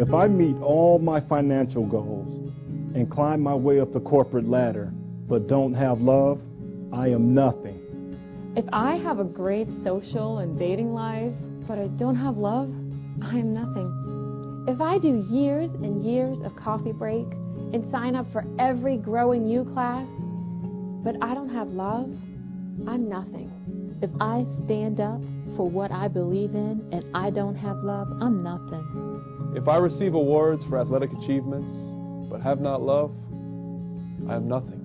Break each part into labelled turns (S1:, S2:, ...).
S1: If I meet all my financial goals and climb my way up the corporate ladder but don't have love, I am nothing.
S2: If I have a great social and dating life but I don't have love, I am nothing. If I do years and years of coffee break and sign up for every growing you class, but I don't have love, I'm nothing. If I stand up for what I believe in and I don't have love, I'm nothing.
S3: If I receive awards for athletic achievements but have not love, I am nothing.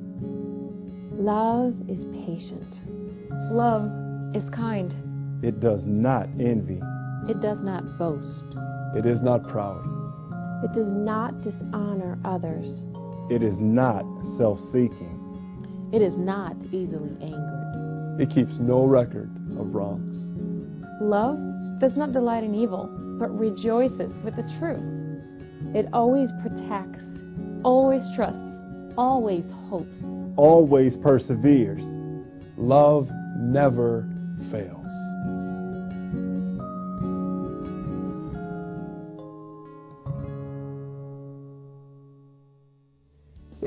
S2: Love is patient. Love is kind.
S1: It does not envy.
S2: It does not boast.
S3: It is not proud.
S2: It does not dishonor others.
S1: It is not self seeking.
S2: It is not easily angered.
S3: It keeps no record of wrongs.
S2: Love does not delight in evil, but rejoices with the truth. It always protects, always trusts, always hopes,
S1: always perseveres.
S3: Love never fails.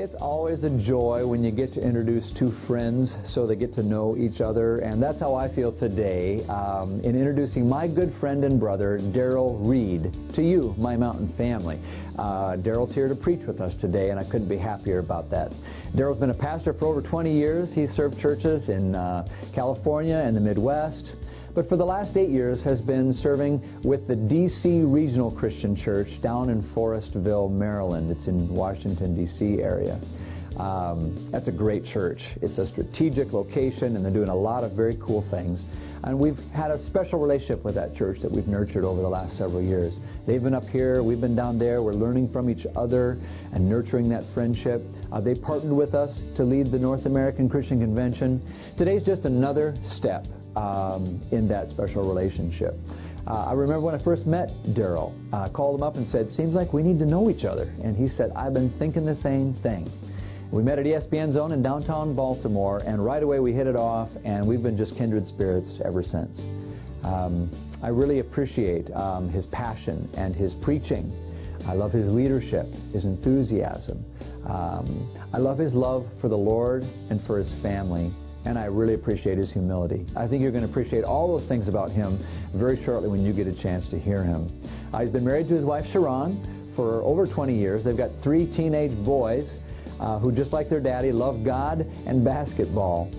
S4: It's always a joy when you get to introduce two friends so they get to know each other, and that's how I feel today um, in introducing my good friend and brother, Daryl Reed, to you, my mountain family. Uh, Daryl's here to preach with us today, and I couldn't be happier about that. Daryl's been a pastor for over 20 years. He's served churches in uh, California and the Midwest but for the last eight years has been serving with the D.C. Regional Christian Church down in Forestville, Maryland. It's in Washington, D.C. area. Um, that's a great church. It's a strategic location, and they're doing a lot of very cool things. And we've had a special relationship with that church that we've nurtured over the last several years. They've been up here, we've been down there. We're learning from each other and nurturing that friendship. Uh, they partnered with us to lead the North American Christian Convention. Today's just another step um, in that special relationship. Uh, I remember when I first met Daryl, I uh, called him up and said, seems like we need to know each other. And he said, I've been thinking the same thing. We met at ESPN Zone in downtown Baltimore, and right away we hit it off, and we've been just kindred spirits ever since. Um, I really appreciate um, his passion and his preaching. I love his leadership, his enthusiasm. Um, I love his love for the Lord and for his family and I really appreciate his humility. I think you're going to appreciate all those things about him very shortly when you get a chance to hear him. Uh, he's been married to his wife Sharon for over 20 years. They've got three teenage boys uh, who, just like their daddy, love God and basketball.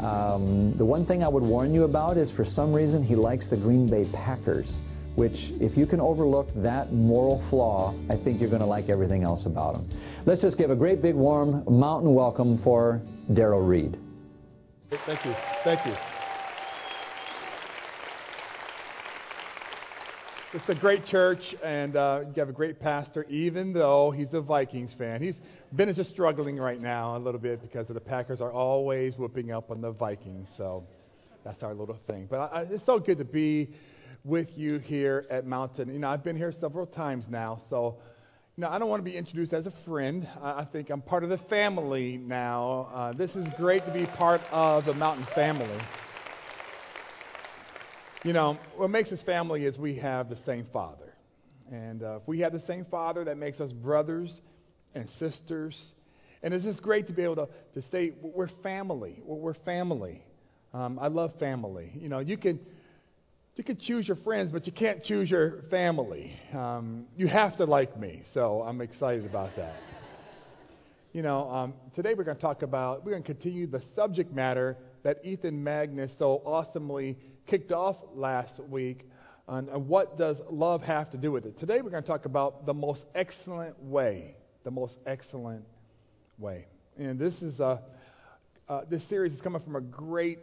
S4: Um, the one thing I would warn you about is for some reason he likes the Green Bay Packers, which if you can overlook that moral flaw, I think you're going to like everything else about him. Let's just give a great big warm mountain welcome for Daryl Reed.
S3: Thank you. Thank you.
S5: It's a great church, and uh, you have a great pastor, even though he's a Vikings fan. He's been just struggling right now a little bit because the Packers are always whooping up on the Vikings. So that's our little thing. But I, it's so good to be with you here at Mountain. You know, I've been here several times now, so know, I don't want to be introduced as a friend. I think I'm part of the family now. Uh, this is great to be part of the Mountain family. You know, what makes us family is we have the same Father. And uh, if we have the same Father, that makes us brothers and sisters. And it's just great to be able to, to say we're family. We're family. Um, I love family. You know, you can you can choose your friends, but you can't choose your family. Um, you have to like me, so I'm excited about that. you know, um, today we're going to talk about, we're going to continue the subject matter that Ethan Magnus so awesomely kicked off last week on, what does love have to do with it. Today we're going to talk about the most excellent way, the most excellent way. And this is a, uh, this series is coming from a great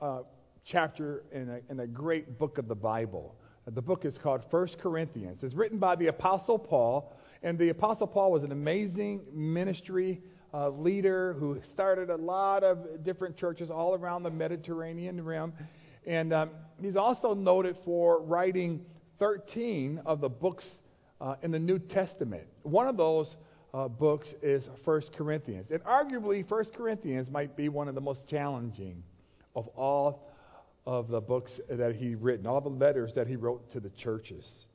S5: uh, chapter in a, in a great book of the Bible. The book is called First Corinthians. It's written by the Apostle Paul, and the Apostle Paul was an amazing ministry uh, leader who started a lot of different churches all around the Mediterranean rim. And um, he's also noted for writing 13 of the books uh, in the New Testament. One of those uh, books is First Corinthians. And arguably, First Corinthians might be one of the most challenging of all of the books that he written, all the letters that he wrote to the churches.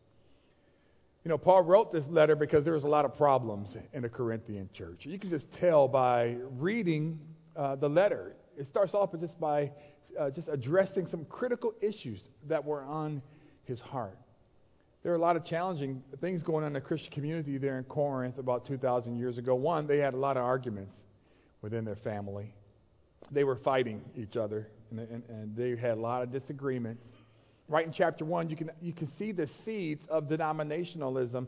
S5: You know, Paul wrote this letter because there was a lot of problems in the Corinthian church. You can just tell by reading uh, the letter. It starts off just by uh, just addressing some critical issues that were on his heart. There are a lot of challenging things going on in the Christian community there in Corinth about 2,000 years ago. One, they had a lot of arguments within their family. They were fighting each other, and, and, and they had a lot of disagreements. Right in chapter 1, you can, you can see the seeds of denominationalism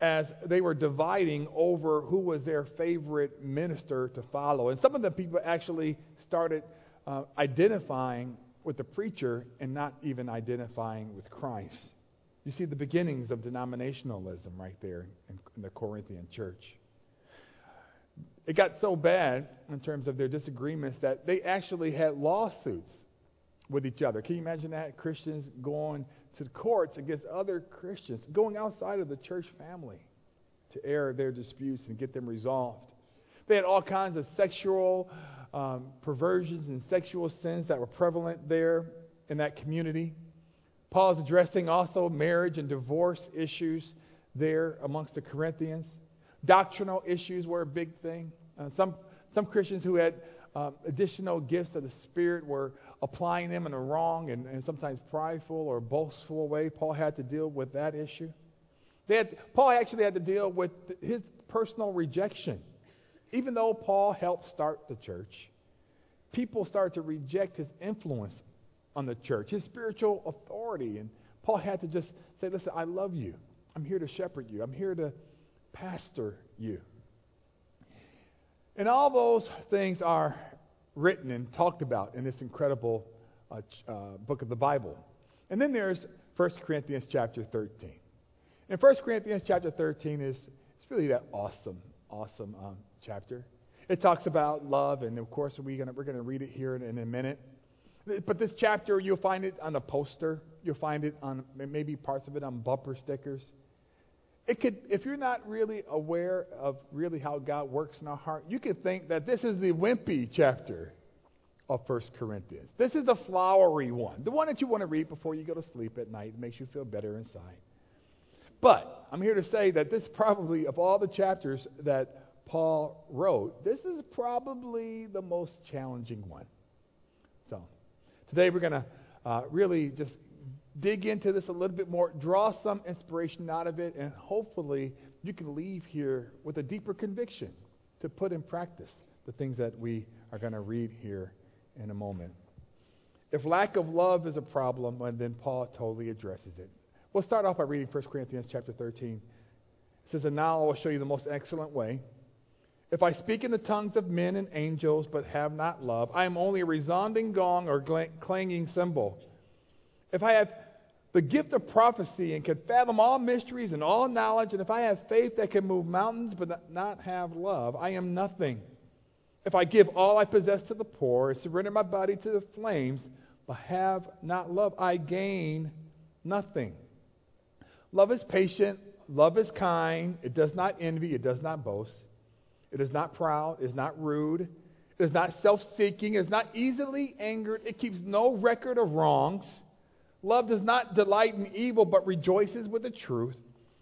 S5: as they were dividing over who was their favorite minister to follow. And some of the people actually started uh, identifying with the preacher and not even identifying with Christ. You see the beginnings of denominationalism right there in, in the Corinthian church. It got so bad in terms of their disagreements that they actually had lawsuits with each other. Can you imagine that? Christians going to the courts against other Christians, going outside of the church family to air their disputes and get them resolved. They had all kinds of sexual um, perversions and sexual sins that were prevalent there in that community. Paul is addressing also marriage and divorce issues there amongst the Corinthians. Doctrinal issues were a big thing. Uh, some, some Christians who had uh, additional gifts of the Spirit were applying them in a wrong and, and sometimes prideful or boastful way. Paul had to deal with that issue. They had, Paul actually had to deal with his personal rejection. Even though Paul helped start the church, people started to reject his influence on the church, his spiritual authority. And Paul had to just say, Listen, I love you. I'm here to shepherd you, I'm here to pastor you. And all those things are written and talked about in this incredible uh, uh, book of the Bible. And then there's 1 Corinthians chapter 13. And 1 Corinthians chapter 13 is it's really that awesome, awesome um, chapter. It talks about love, and of course we're going we're gonna read it here in, in a minute. But this chapter, you'll find it on a poster. You'll find it on maybe parts of it on bumper stickers. It could, if you're not really aware of really how God works in our heart, you could think that this is the wimpy chapter of 1 Corinthians. This is the flowery one, the one that you want to read before you go to sleep at night. It makes you feel better inside. But I'm here to say that this probably, of all the chapters that Paul wrote, this is probably the most challenging one. So. Today we're going to uh, really just dig into this a little bit more, draw some inspiration out of it, and hopefully you can leave here with a deeper conviction to put in practice the things that we are going to read here in a moment. If lack of love is a problem, and then Paul totally addresses it. We'll start off by reading 1 Corinthians chapter 13. It says, And now I will show you the most excellent way if I speak in the tongues of men and angels but have not love, I am only a resounding gong or clanging cymbal. If I have the gift of prophecy and can fathom all mysteries and all knowledge, and if I have faith that can move mountains but not have love, I am nothing. If I give all I possess to the poor, surrender my body to the flames, but have not love, I gain nothing. Love is patient, love is kind, it does not envy, it does not boast. It is not proud. It is not rude. It is not self seeking. It is not easily angered. It keeps no record of wrongs. Love does not delight in evil, but rejoices with the truth.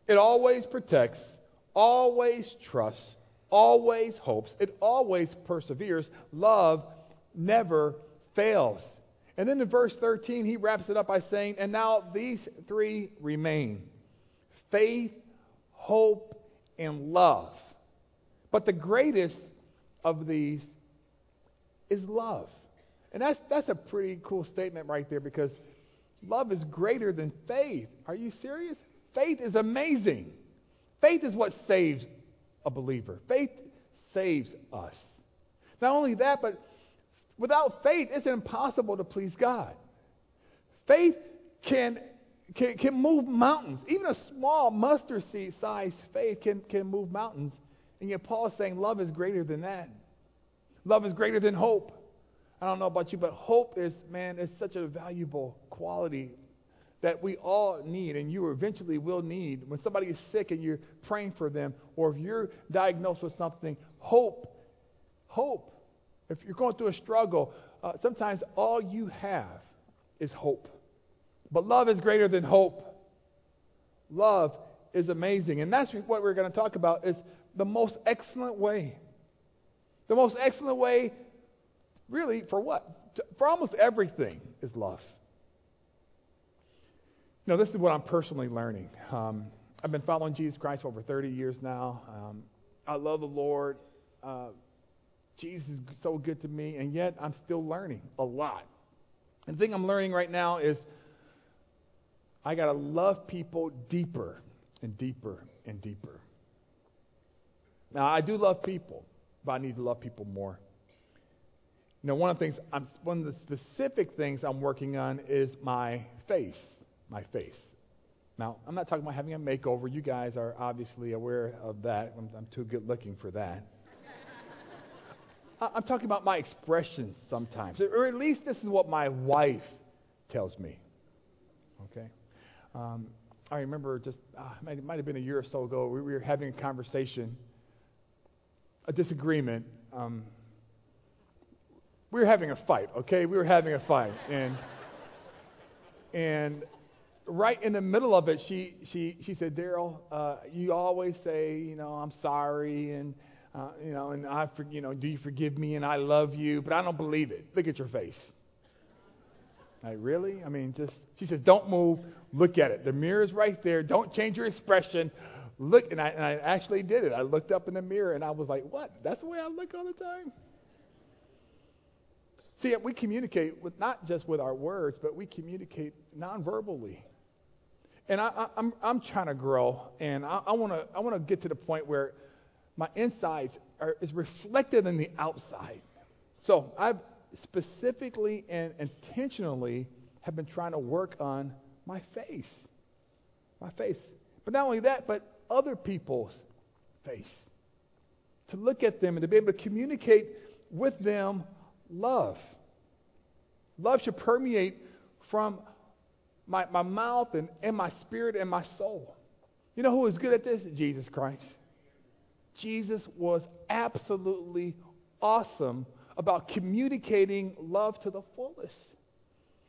S5: It always protects, always trusts, always hopes. It always perseveres. Love never fails. And then in verse 13, he wraps it up by saying, And now these three remain faith, hope, and love. But the greatest of these is love. And that's, that's a pretty cool statement right there because love is greater than faith. Are you serious? Faith is amazing. Faith is what saves a believer. Faith saves us. Not only that, but without faith, it's impossible to please God. Faith can, can, can move mountains. Even a small mustard seed sized faith can, can move mountains and yet Paul is saying love is greater than that. Love is greater than hope. I don't know about you, but hope is, man, is such a valuable quality that we all need, and you eventually will need. When somebody is sick and you're praying for them, or if you're diagnosed with something, hope. Hope. If you're going through a struggle, uh, sometimes all you have is hope. But love is greater than hope. Love is amazing. And that's what we're going to talk about is the most excellent way. The most excellent way, really, for what? For almost everything is love. Know, this is what I'm personally learning. Um, I've been following Jesus Christ for over 30 years now. Um, I love the Lord. Uh, Jesus is so good to me, and yet I'm still learning a lot. And the thing I'm learning right now is I got to love people deeper and deeper and deeper. Now, I do love people, but I need to love people more. You know, one of the things, I'm, one of the specific things I'm working on is my face. My face. Now, I'm not talking about having a makeover. You guys are obviously aware of that. I'm, I'm too good looking for that. I'm talking about my expressions sometimes, or at least this is what my wife tells me. Okay? Um, I remember just, uh, it might have been a year or so ago, we were having a conversation, a disagreement. Um, we were having a fight, okay? We were having a fight. And, and right in the middle of it, she, she, she said, Daryl, uh, you always say, you know, I'm sorry and, uh, you know, and I, for, you know, do you forgive me and I love you, but I don't believe it. Look at your face. Like, really? I mean, just, she says, don't move. Look at it. The mirror is right there. Don't change your expression. Look, and I, and I actually did it. I looked up in the mirror and I was like, what? That's the way I look all the time? See, we communicate with not just with our words, but we communicate non-verbally. And I, am I'm, I'm trying to grow, and I, I want to I want to get to the point where my insides are is reflected in the outside. So I've specifically and intentionally have been trying to work on my face, my face. But not only that, but other people's face. To look at them and to be able to communicate with them love. Love should permeate from my, my mouth and, and my spirit and my soul. You know who is good at this? Jesus Christ. Jesus was absolutely awesome about communicating love to the fullest.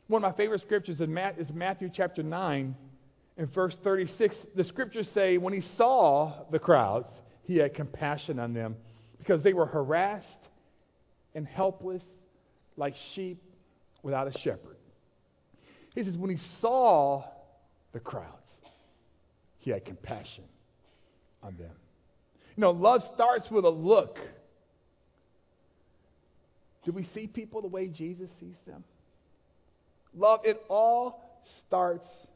S5: One of my favorite scriptures is Matthew chapter 9 and verse 36. The scriptures say, when he saw the crowds, he had compassion on them because they were harassed and helpless like sheep without a shepherd. He says, when he saw the crowds, he had compassion on them. You know, love starts with a look. Do we see people the way Jesus sees them? Love, it all starts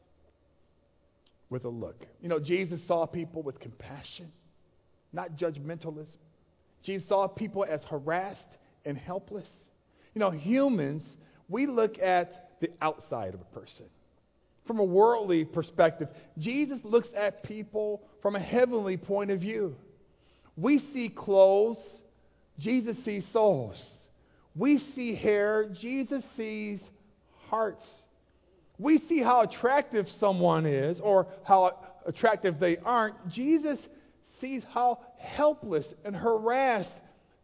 S5: with a look. You know, Jesus saw people with compassion, not judgmentalism. Jesus saw people as harassed and helpless. You know, humans, we look at the outside of a person. From a worldly perspective, Jesus looks at people from a heavenly point of view. We see clothes, Jesus sees souls. We see hair, Jesus sees hearts. We see how attractive someone is or how attractive they aren't. Jesus sees how helpless and harassed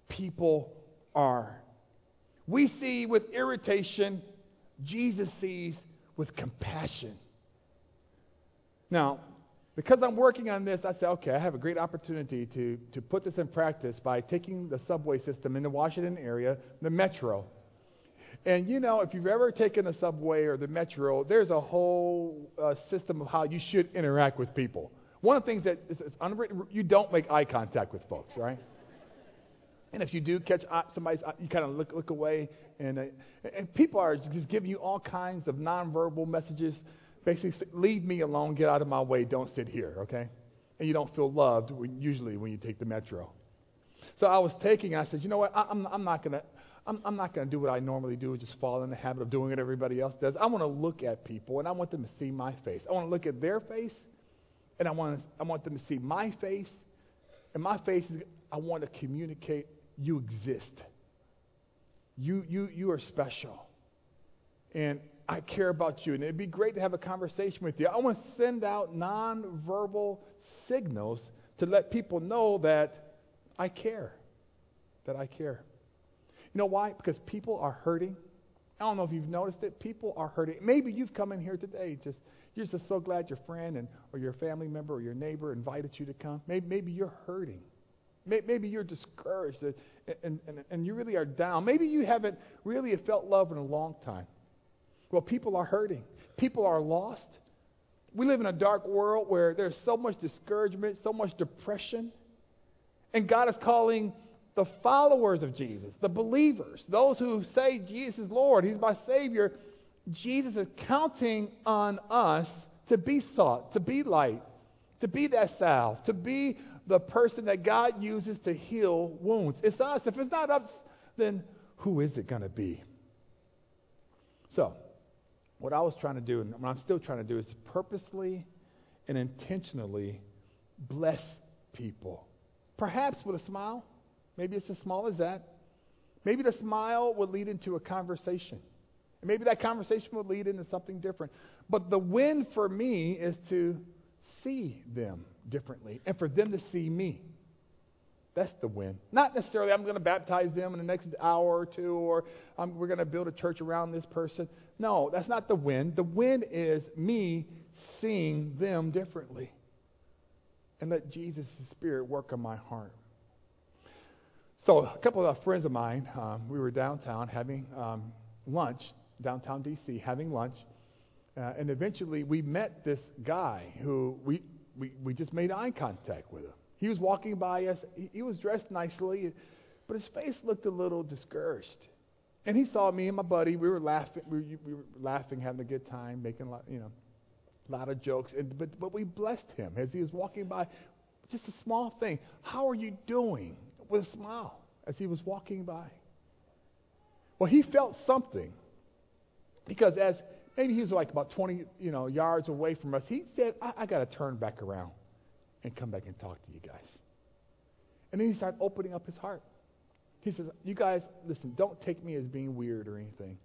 S5: people are. We see with irritation Jesus sees with compassion. Now, because I'm working on this, I said, okay, I have a great opportunity to, to put this in practice by taking the subway system in the Washington area, the metro. And you know, if you've ever taken a subway or the metro, there's a whole uh, system of how you should interact with people. One of the things that is, is unwritten, you don't make eye contact with folks, right? And if you do catch somebody's, you kind of look, look away. And, uh, and people are just giving you all kinds of nonverbal messages. Basically, leave me alone, get out of my way, don't sit here, okay? And you don't feel loved when, usually when you take the metro. So I was taking, I said, you know what? I, I'm, I'm not going to. I'm, I'm not going to do what I normally do, just fall in the habit of doing what everybody else does. I want to look at people and I want them to see my face. I want to look at their face and I want, I want them to see my face. And my face is, I want to communicate you exist. You, you, you are special. And I care about you. And it'd be great to have a conversation with you. I want to send out nonverbal signals to let people know that I care. That I care. You know why? Because people are hurting. I don't know if you've noticed it. People are hurting. Maybe you've come in here today just you're just so glad your friend and or your family member or your neighbor invited you to come. Maybe, maybe you're hurting. Maybe you're discouraged and, and, and, you really are down. Maybe you haven't really felt love in a long time. Well, people are hurting. People are lost. We live in a dark world where there's so much discouragement, so much depression. And God is calling the followers of Jesus, the believers, those who say Jesus is Lord, He's my Savior. Jesus is counting on us to be salt, to be light, to be that salve, to be the person that God uses to heal wounds. It's us. If it's not us, then who is it going to be? So, what I was trying to do, and what I'm still trying to do, is purposely and intentionally bless people. Perhaps with a smile. Maybe it's as small as that. Maybe the smile would lead into a conversation. And maybe that conversation would lead into something different. But the win for me is to see them differently and for them to see me. That's the win. Not necessarily I'm going to baptize them in the next hour or two or we're going to build a church around this person. No, that's not the win. The win is me seeing them differently and let Jesus' Spirit work on my heart. So, a couple of friends of mine, um, we were downtown having um, lunch, downtown D.C., having lunch. Uh, and eventually we met this guy who we, we, we just made eye contact with him. He was walking by us. He, he was dressed nicely, but his face looked a little discouraged. And he saw me and my buddy. We were laughing. We were, we were laughing, having a good time, making a lot, you know, a lot of jokes. And, but, but we blessed him as he was walking by. Just a small thing. How are you doing? With a smile as he was walking by. Well, he felt something because as maybe he was like about 20 you know, yards away from us, he said, I, I got to turn back around and come back and talk to you guys. And then he started opening up his heart. He says, You guys, listen, don't take me as being weird or anything.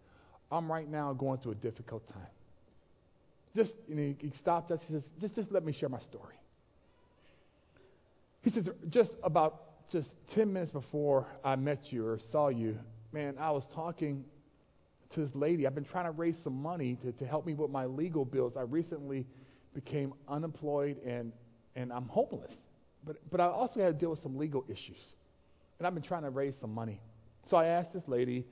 S5: I'm right now going through a difficult time. Just, you know, he stopped us. He says, just, just let me share my story. He says, just about just 10 minutes before I met you or saw you, man, I was talking to this lady. I've been trying to raise some money to, to help me with my legal bills. I recently became unemployed and, and I'm homeless. But, but I also had to deal with some legal issues. And I've been trying to raise some money. So I asked this lady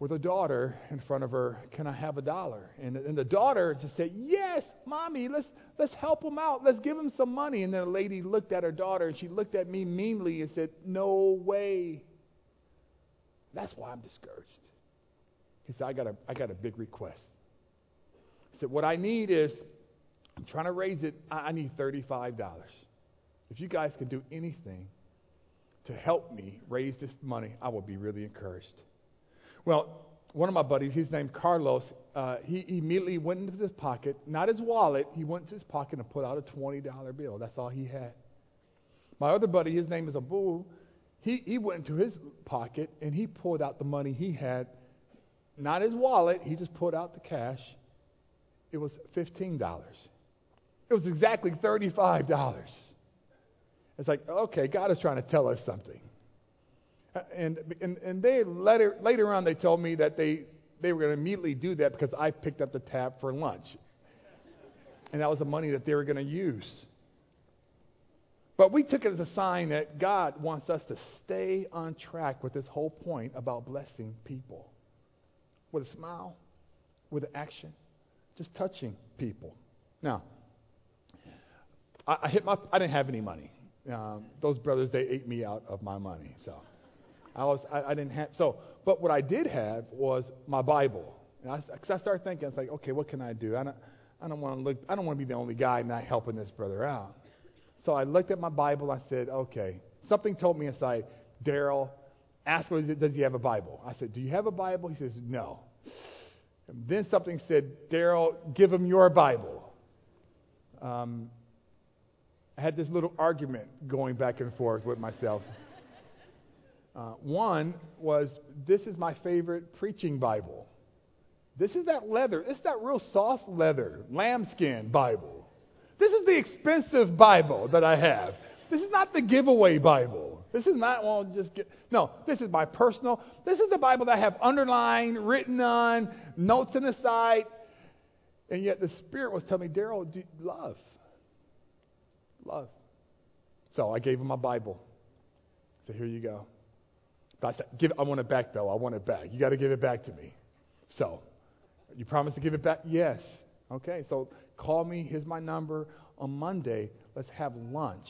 S5: with a daughter in front of her, Can I have a dollar? And, and the daughter just said, Yes, mommy, let's, let's help him out. Let's give him some money. And then the lady looked at her daughter and she looked at me meanly and said, No way. That's why I'm discouraged. He said, I got a, I got a big request. He said, What I need is, I'm trying to raise it, I, need $35. If you guys can do anything to help me raise this money, I will be really encouraged. Well, one of my buddies, his name Carlos, uh, he immediately went into his pocket, not his wallet, he went into his pocket and put out a $20 bill. That's all he had. My other buddy, his name is Abu, he, he went into his pocket and he pulled out the money he had not his wallet, he just pulled out the cash. It was $15. It was exactly $35. It's like, okay, God is trying to tell us something. Uh, and, and, and they later, later on, they told me that they, they were going to immediately do that because I picked up the tab for lunch. And that was the money that they were going to use. But we took it as a sign that God wants us to stay on track with this whole point about blessing people with a smile, with an action, just touching people. Now, I, I hit my, I didn't have any money. Um, those brothers, they ate me out of my money. So I was, I, I didn't have, so, but what I did have was my Bible. Because I, I started thinking, it's like, okay, what can I do? I don't, I don't want to look, I don't want to be the only guy not helping this brother out. So I looked at my Bible. I said, okay. Something told me inside, Daryl, ask him, does he have a Bible? I said, do you have a Bible? He says, no. And then something said, Daryl, give him your Bible. Um, I had this little argument going back and forth with myself. Uh, one was, this is my favorite preaching Bible. This is that leather. It's that real soft leather, lambskin Bible. This is the expensive Bible that I have. This is not the giveaway Bible. This is not, well, just get. No, this is my personal. This is the Bible that I have underlined, written on, notes in the side. And yet the Spirit was telling me, Daryl, love. Love. So I gave him my Bible. So here you go. But I said, give, I want it back, though. I want it back. You got to give it back to me. So, you promise to give it back? Yes. Okay, so call me. Here's my number. On Monday, let's have lunch.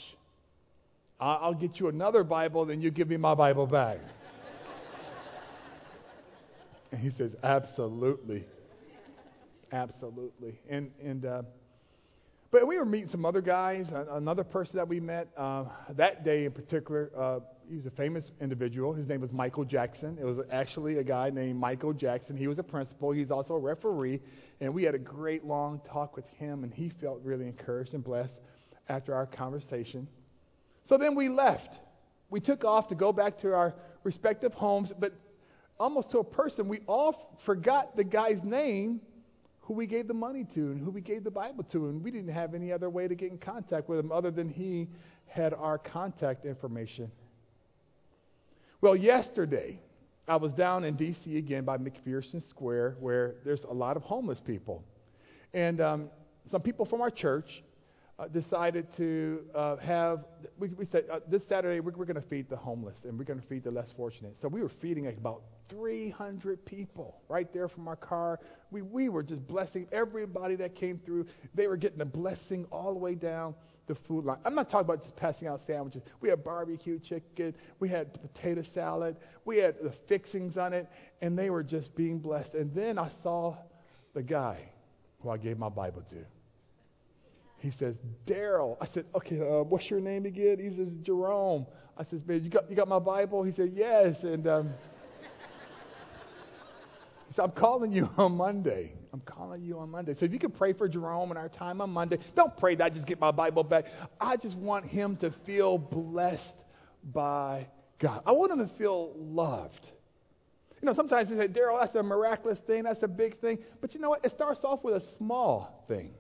S5: I'll get you another Bible, then you give me my Bible back. and he says, Absolutely. Absolutely. And, and, uh, but we were meeting some other guys. Another person that we met uh, that day in particular, uh, he was a famous individual. His name was Michael Jackson. It was actually a guy named Michael Jackson. He was a principal. He's also a referee. And we had a great long talk with him, and he felt really encouraged and blessed after our conversation. So then we left. We took off to go back to our respective homes, but almost to a person, we all forgot the guy's name who we gave the money to and who we gave the Bible to, and we didn't have any other way to get in contact with him other than he had our contact information. Well, yesterday, I was down in D.C. again by McPherson Square, where there's a lot of homeless people. And um, some people from our church uh, decided to uh, have, we, we said, uh, this Saturday we're, we're going to feed the homeless and we're going to feed the less fortunate. So we were feeding like about 300 people right there from our car. We, we were just blessing everybody that came through. They were getting a blessing all the way down the food line. I'm not talking about just passing out sandwiches. We had barbecue chicken, we had potato salad, we had the fixings on it, and they were just being blessed. And then I saw the guy who I gave my Bible to. He says, Daryl. I said, okay, uh, what's your name again? He says, Jerome. I says, man, you got, you got my Bible? He said, yes. And um, he said, I'm calling you on Monday. I'm calling you on Monday. So if you could pray for Jerome in our time on Monday, don't pray that I just get my Bible back. I just want him to feel blessed by God. I want him to feel loved. You know, sometimes they say, Daryl, that's a miraculous thing, that's a big thing. But you know what? It starts off with a small thing.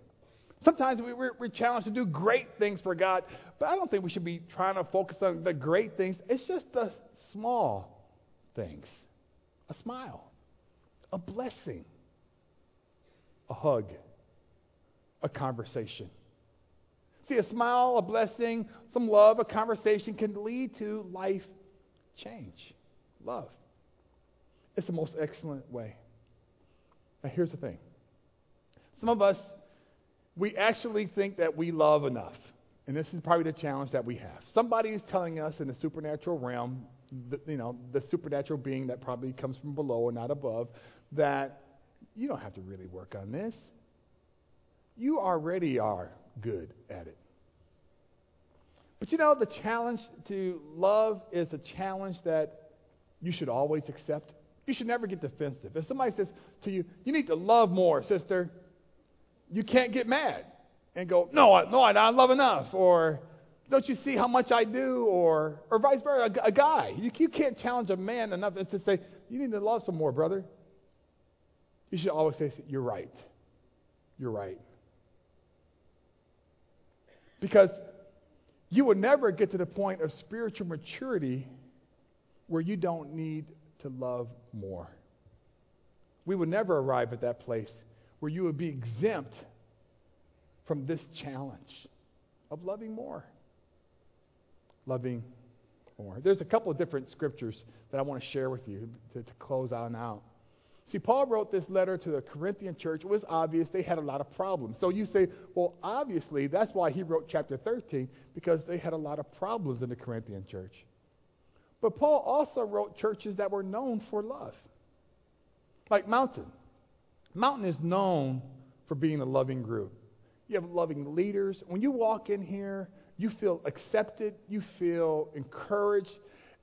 S5: Sometimes we, we're, we're challenged to do great things for God, but I don't think we should be trying to focus on the great things. It's just the small things a smile, a blessing, a hug, a conversation. See, a smile, a blessing, some love, a conversation can lead to life change. Love. It's the most excellent way. Now, here's the thing some of us we actually think that we love enough. And this is probably the challenge that we have. Somebody is telling us in the supernatural realm, the, you know, the supernatural being that probably comes from below and not above, that you don't have to really work on this. You already are good at it. But you know, the challenge to love is a challenge that you should always accept. You should never get defensive. If somebody says to you, you need to love more, sister, you can't get mad and go, no, I, no, I love enough, or don't you see how much I do, or or vice versa. A, a guy, you, you can't challenge a man enough as to say, you need to love some more, brother. You should always say, you're right. You're right. Because you will never get to the point of spiritual maturity where you don't need to love more. We will never arrive at that place where you would be exempt from this challenge of loving more. Loving more. There's a couple of different scriptures that I want to share with you to, to close on out. See, Paul wrote this letter to the Corinthian church. It was obvious they had a lot of problems. So you say, well, obviously, that's why he wrote chapter 13, because they had a lot of problems in the Corinthian church. But Paul also wrote churches that were known for love, like Mountain. Mountain is known for being a loving group. You have loving leaders. When you walk in here, you feel accepted, you feel encouraged.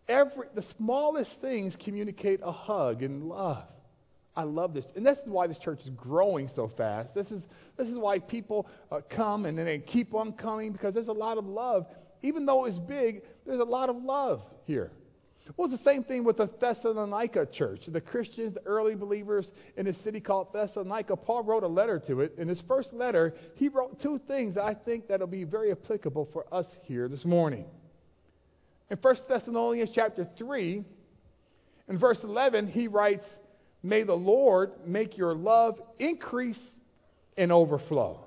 S5: Every the smallest things communicate a hug and love. I love this, and this is why this church is growing so fast. This is this is why people uh, come and then they keep on coming because there's a lot of love. Even though it's big, there's a lot of love here. Well, it's the same thing with the Thessalonica church. The Christians, the early believers in a city called Thessalonica, Paul wrote a letter to it. In his first letter, he wrote two things I think that'll be very applicable for us here this morning. In 1 Thessalonians chapter 3, in verse 11, he writes, May the Lord make your love increase and overflow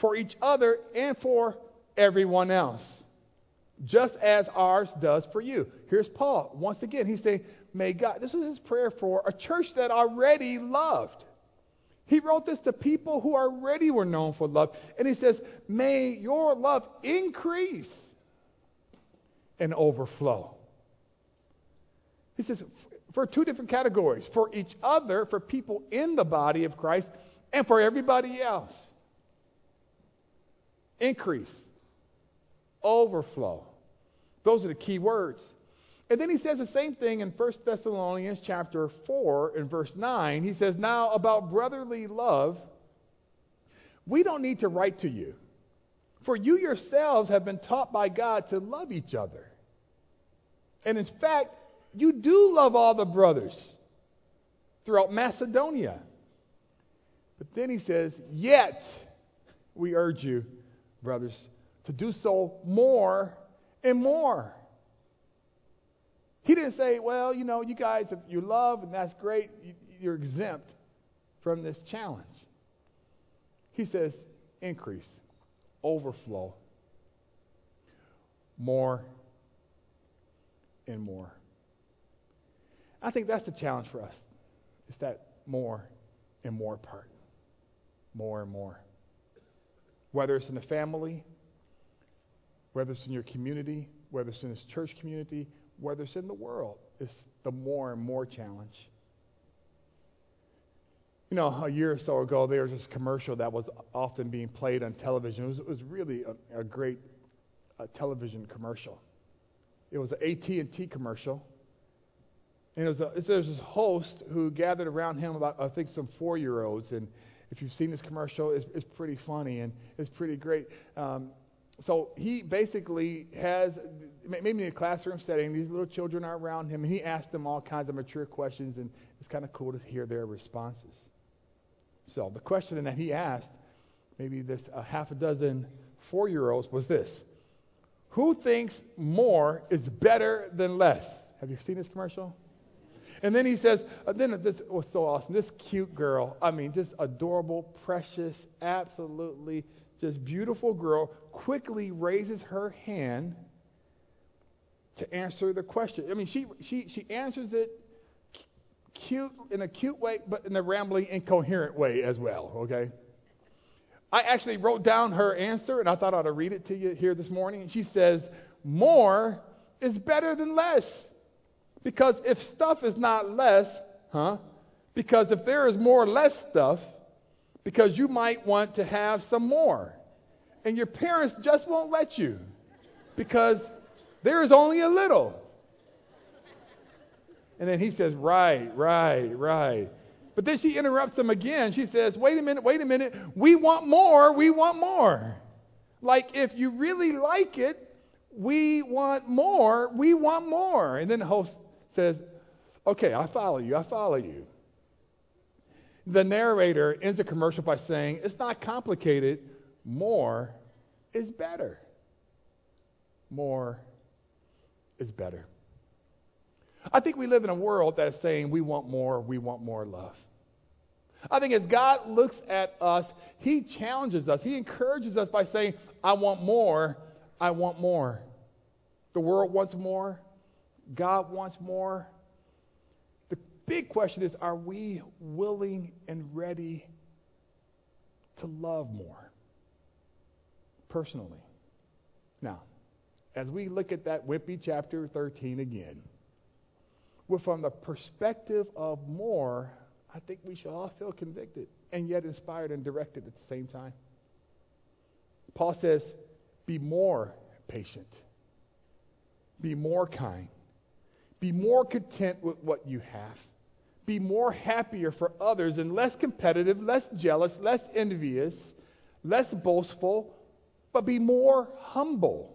S5: for each other and for everyone else just as ours does for you. Here's Paul. Once again, he's saying, May God, this is his prayer for a church that already loved. He wrote this to people who already were known for love. And he says, May your love increase and overflow. He says, for two different categories for each other, for people in the body of Christ, and for everybody else. Increase overflow. Those are the key words. And then he says the same thing in 1 Thessalonians chapter 4 and verse 9. He says, Now about brotherly love, we don't need to write to you, for you yourselves have been taught by God to love each other. And in fact, you do love all the brothers throughout Macedonia. But then he says, Yet we urge you, brothers, to do so more and more. He didn't say, well, you know, you guys, if you love and that's great, you're exempt from this challenge. He says, increase, overflow, more and more. I think that's the challenge for us. It's that more and more part. More and more. Whether it's in the family, whether it's in your community, whether it's in this church community, whether it's in the world, it's the more and more challenge. You know, a year or so ago, there was this commercial that was often being played on television. It was, it was really a, a great television commercial. It was an AT&T commercial. And it was, a, there was this host who gathered around him about, I think, some four-year-olds. And if you've seen this commercial, it's, it's pretty funny and it's pretty great. Um, so he basically has, maybe in a classroom setting, these little children are around him, and he asks them all kinds of mature questions, and it's kind of cool to hear their responses. So the question that he asked, maybe this a half a dozen four year olds, was this Who thinks more is better than less? Have you seen this commercial? And then he says, uh, then this was so awesome. This cute girl, I mean, just adorable, precious, absolutely this beautiful girl quickly raises her hand to answer the question. I mean, she, she, she answers it cute in a cute way, but in a rambling, incoherent way as well, okay? I actually wrote down her answer, and I thought I'd read it to you here this morning. And she says, More is better than less. Because if stuff is not less, huh? Because if there is more or less stuff, because you might want to have some more. And your parents just won't let you because there is only a little. And then he says, Right, right, right. But then she interrupts him again. She says, Wait a minute, wait a minute. We want more, we want more. Like, if you really like it, we want more, we want more. And then the host says, Okay, I follow you, I follow you. The narrator ends the commercial by saying, It's not complicated. More is better. More is better. I think we live in a world that is saying we want more, we want more love. I think as God looks at us, He challenges us, He encourages us by saying, I want more, I want more. The world wants more, God wants more big question is are we willing and ready to love more personally? Now, as we look at that Wimpy chapter 13 again, we're from the perspective of more, I think we should all feel convicted and yet inspired and directed at the same time. Paul says, be more patient, be more kind, be more content with what you have be more happier for others and less competitive, less jealous, less envious, less boastful, but be more humble,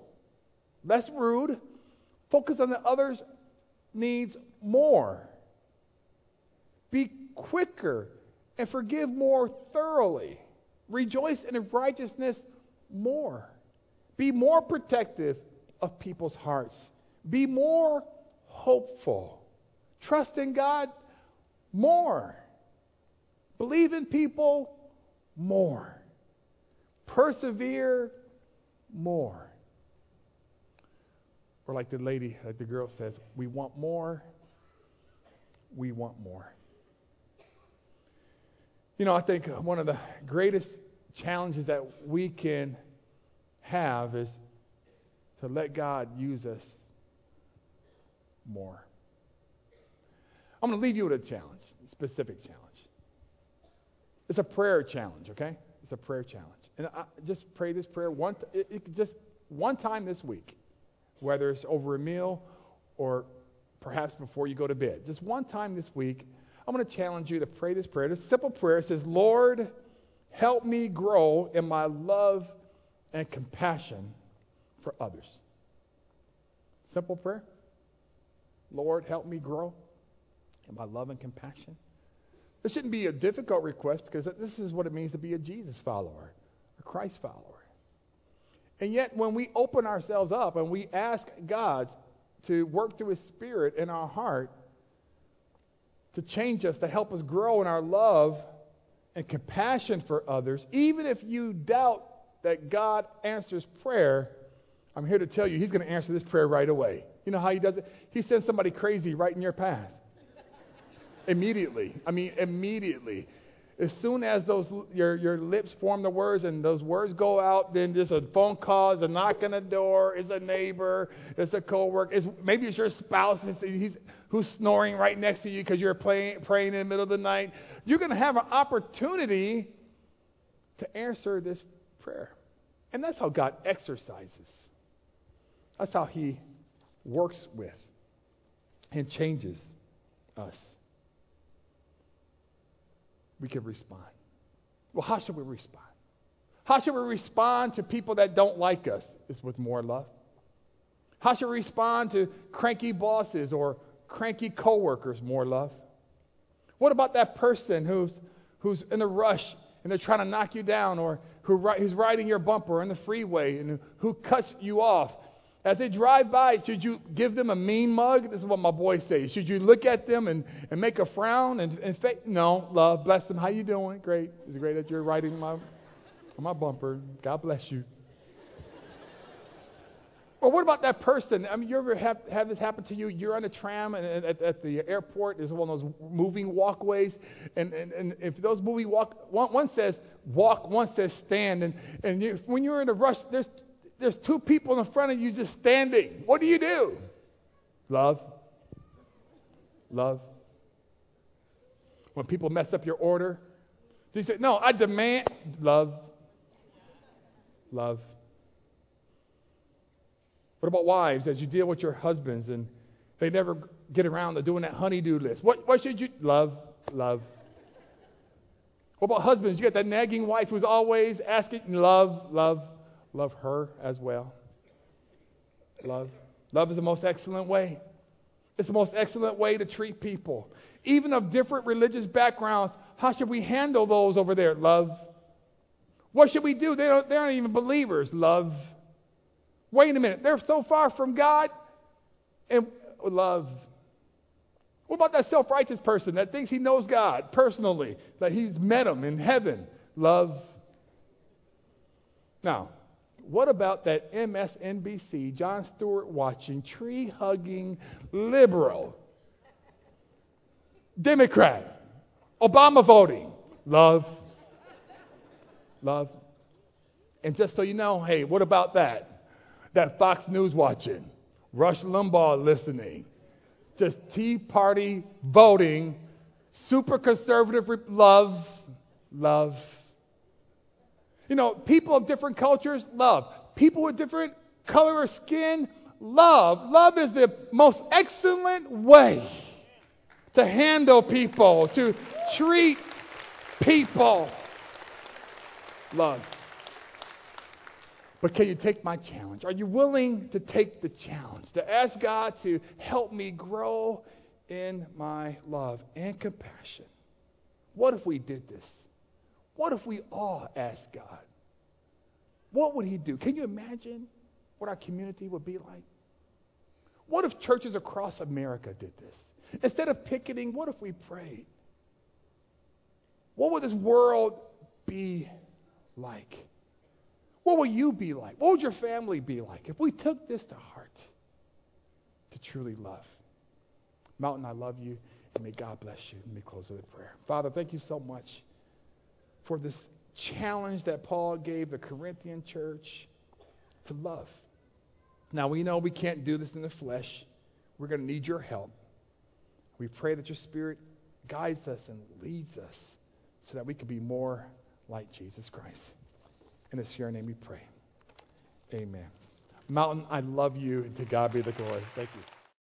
S5: less rude, focus on the others needs more. Be quicker and forgive more thoroughly. Rejoice in righteousness more. Be more protective of people's hearts. Be more hopeful. Trust in God more. Believe in people more. Persevere more. Or like the lady, like the girl says, we want more. We want more. You know, I think one of the greatest challenges that we can have is to let God use us more. I'm going to leave you with a challenge, a specific challenge. It's a prayer challenge, okay? It's a prayer challenge. And I, just pray this prayer one it, it, just one time this week, whether it's over a meal or perhaps before you go to bed. Just one time this week, I'm going to challenge you to pray this prayer. This simple prayer it says, Lord, help me grow in my love and compassion for others. Simple prayer. Lord, help me grow in my love and compassion. This shouldn't be a difficult request because this is what it means to be a Jesus follower, a Christ follower. And yet, when we open ourselves up and we ask God to work through His Spirit in our heart to change us, to help us grow in our love and compassion for others, even if you doubt that God answers prayer, I'm here to tell you He's going to answer this prayer right away. You know how He does it? He sends somebody crazy right in your path. Immediately. I mean, immediately. As soon as those your your lips form the words and those words go out, then there's a phone call, there's a knock on the door, it's a neighbor, it's a coworker, it's maybe it's your spouse he's, who's snoring right next to you because you're praying, praying in the middle of the night. You're going to have an opportunity to answer this prayer, and that's how God exercises. That's how He works with and changes us we can respond. Well, how should we respond? How should we respond to people that don't like us? Is with more love. How should we respond to cranky bosses or cranky coworkers? More love. What about that person who's who's in a rush and they're trying to knock you down, or who, who's riding your bumper on the freeway and who cuts you off as they drive by, should you give them a mean mug? This is what my boys say. Should you look at them and, and make a frown and, and fa- no, love, bless them. How you doing? Great. It's great that you're riding my my bumper. God bless you. Well, what about that person? I mean, you ever have, have this happen to you? You're on a tram and, and at, at, the airport. There's one of those moving walkways, and, and, and if those moving walk, one, one says walk, one says stand, and and you, when you're in a rush, there's there's two people in front of you just standing. What do you do? Love. Love. When people mess up your order, do you say, No, I demand love? Love. What about wives as you deal with your husbands and they never get around to doing that honeydew list? What, what should you love? Love. What about husbands? You got that nagging wife who's always asking, love, love, love her as well. Love. Love is the most excellent way. It's the most excellent way to treat people. Even of different religious backgrounds, how should we handle those over there? Love. What should we do? They, don't, they aren't even believers. Love. Wait a minute. They're so far from God. And oh, love. What about that self righteous person that thinks he knows God personally, that he's met him in heaven? Love. Now, what about that MSNBC, Jon Stewart watching, tree hugging liberal, Democrat, Obama voting? Love. Love. And just so you know, hey, what about that? That Fox News watching, Rush Limbaugh listening, just Tea Party voting, super conservative love, love. You know, people of different cultures, love. People with different color of skin, love. Love is the most excellent way to handle people, to treat people. Love. But can you take my challenge? Are you willing to take the challenge, to ask God to help me grow in my love and compassion? What if we did this? What if we all asked God? What would He do? Can you imagine what our community would be like? What if churches across America did this? Instead of picketing, what if we prayed? What would this world be like? What will you be like? What would your family be like if we took this to heart to truly love? Mountain, I love you, and may God bless you. Let me close with a prayer. Father, thank you so much for this challenge that Paul gave the Corinthian church to love. Now, we know we can't do this in the flesh. We're going to need your help. We pray that your Spirit guides us and leads us so that we can be more like Jesus Christ. And it's your name we pray. Amen. Mountain, I love you, and to God be the glory. Thank you.